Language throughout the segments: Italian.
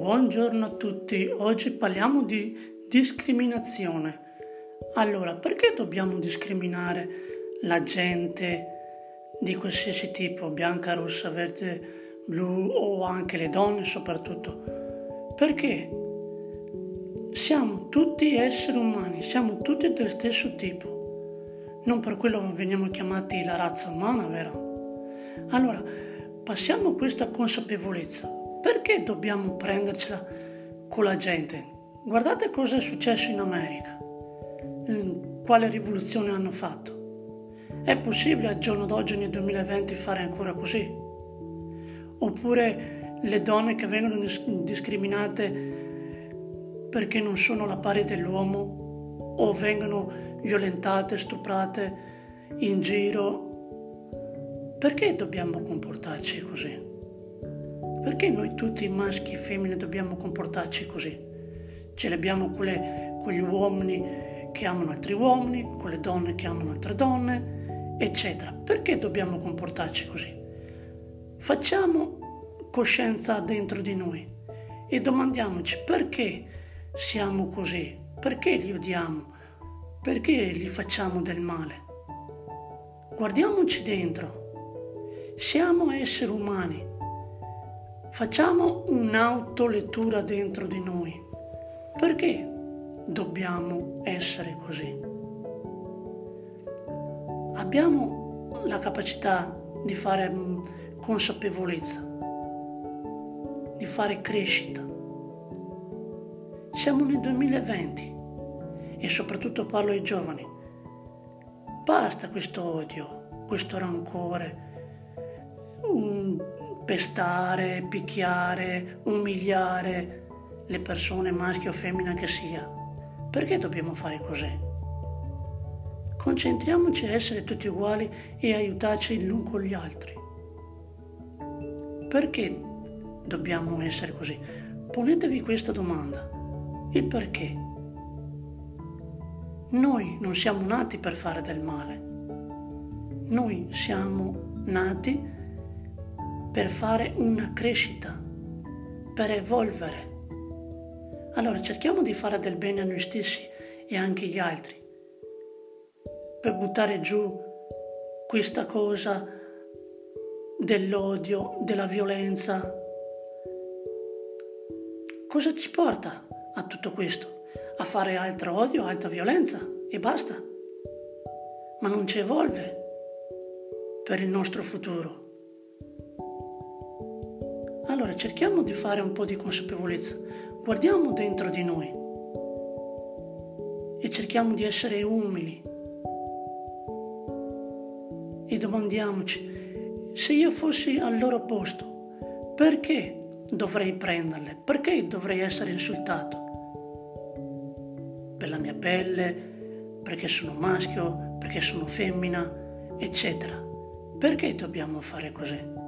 Buongiorno a tutti, oggi parliamo di discriminazione. Allora, perché dobbiamo discriminare la gente di qualsiasi tipo, bianca, rossa, verde, blu o anche le donne soprattutto? Perché siamo tutti esseri umani, siamo tutti dello stesso tipo. Non per quello veniamo chiamati la razza umana, vero? Allora, passiamo questa consapevolezza perché dobbiamo prendercela con la gente? Guardate cosa è successo in America, quale rivoluzione hanno fatto. È possibile al giorno d'oggi nel 2020 fare ancora così? Oppure le donne che vengono discriminate perché non sono la pari dell'uomo o vengono violentate, stuprate in giro? Perché dobbiamo comportarci così? Perché noi tutti maschi e femmine dobbiamo comportarci così? Ce le abbiamo quelle, quegli uomini che amano altri uomini, quelle donne che amano altre donne, eccetera. Perché dobbiamo comportarci così? Facciamo coscienza dentro di noi e domandiamoci perché siamo così, perché li odiamo, perché gli facciamo del male. Guardiamoci dentro. Siamo esseri umani Facciamo un'autolettura dentro di noi. Perché dobbiamo essere così? Abbiamo la capacità di fare mm, consapevolezza, di fare crescita. Siamo nel 2020 e soprattutto parlo ai giovani. Basta questo odio, questo rancore, pestare, picchiare, umiliare le persone, maschio o femmina che sia. Perché dobbiamo fare così? Concentriamoci a essere tutti uguali e aiutarci l'un con gli altri. Perché dobbiamo essere così? Ponetevi questa domanda. Il perché? Noi non siamo nati per fare del male. Noi siamo nati per per fare una crescita, per evolvere. Allora cerchiamo di fare del bene a noi stessi e anche agli altri, per buttare giù questa cosa dell'odio, della violenza. Cosa ci porta a tutto questo? A fare altro odio, altra violenza e basta. Ma non ci evolve per il nostro futuro. Allora cerchiamo di fare un po' di consapevolezza, guardiamo dentro di noi e cerchiamo di essere umili e domandiamoci se io fossi al loro posto, perché dovrei prenderle? Perché dovrei essere insultato? Per la mia pelle, perché sono maschio, perché sono femmina, eccetera. Perché dobbiamo fare così?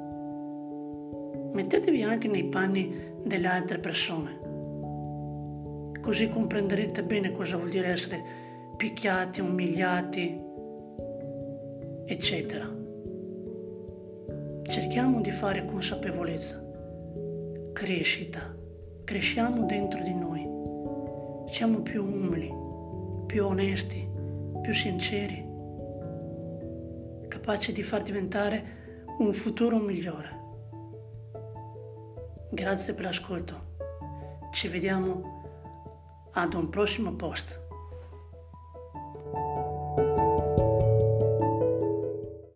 Mettetevi anche nei panni delle altre persone. Così comprenderete bene cosa vuol dire essere picchiati, umiliati, eccetera. Cerchiamo di fare consapevolezza, crescita, cresciamo dentro di noi, siamo più umili, più onesti, più sinceri, capaci di far diventare un futuro migliore. Grazie per l'ascolto. Ci vediamo ad un prossimo post.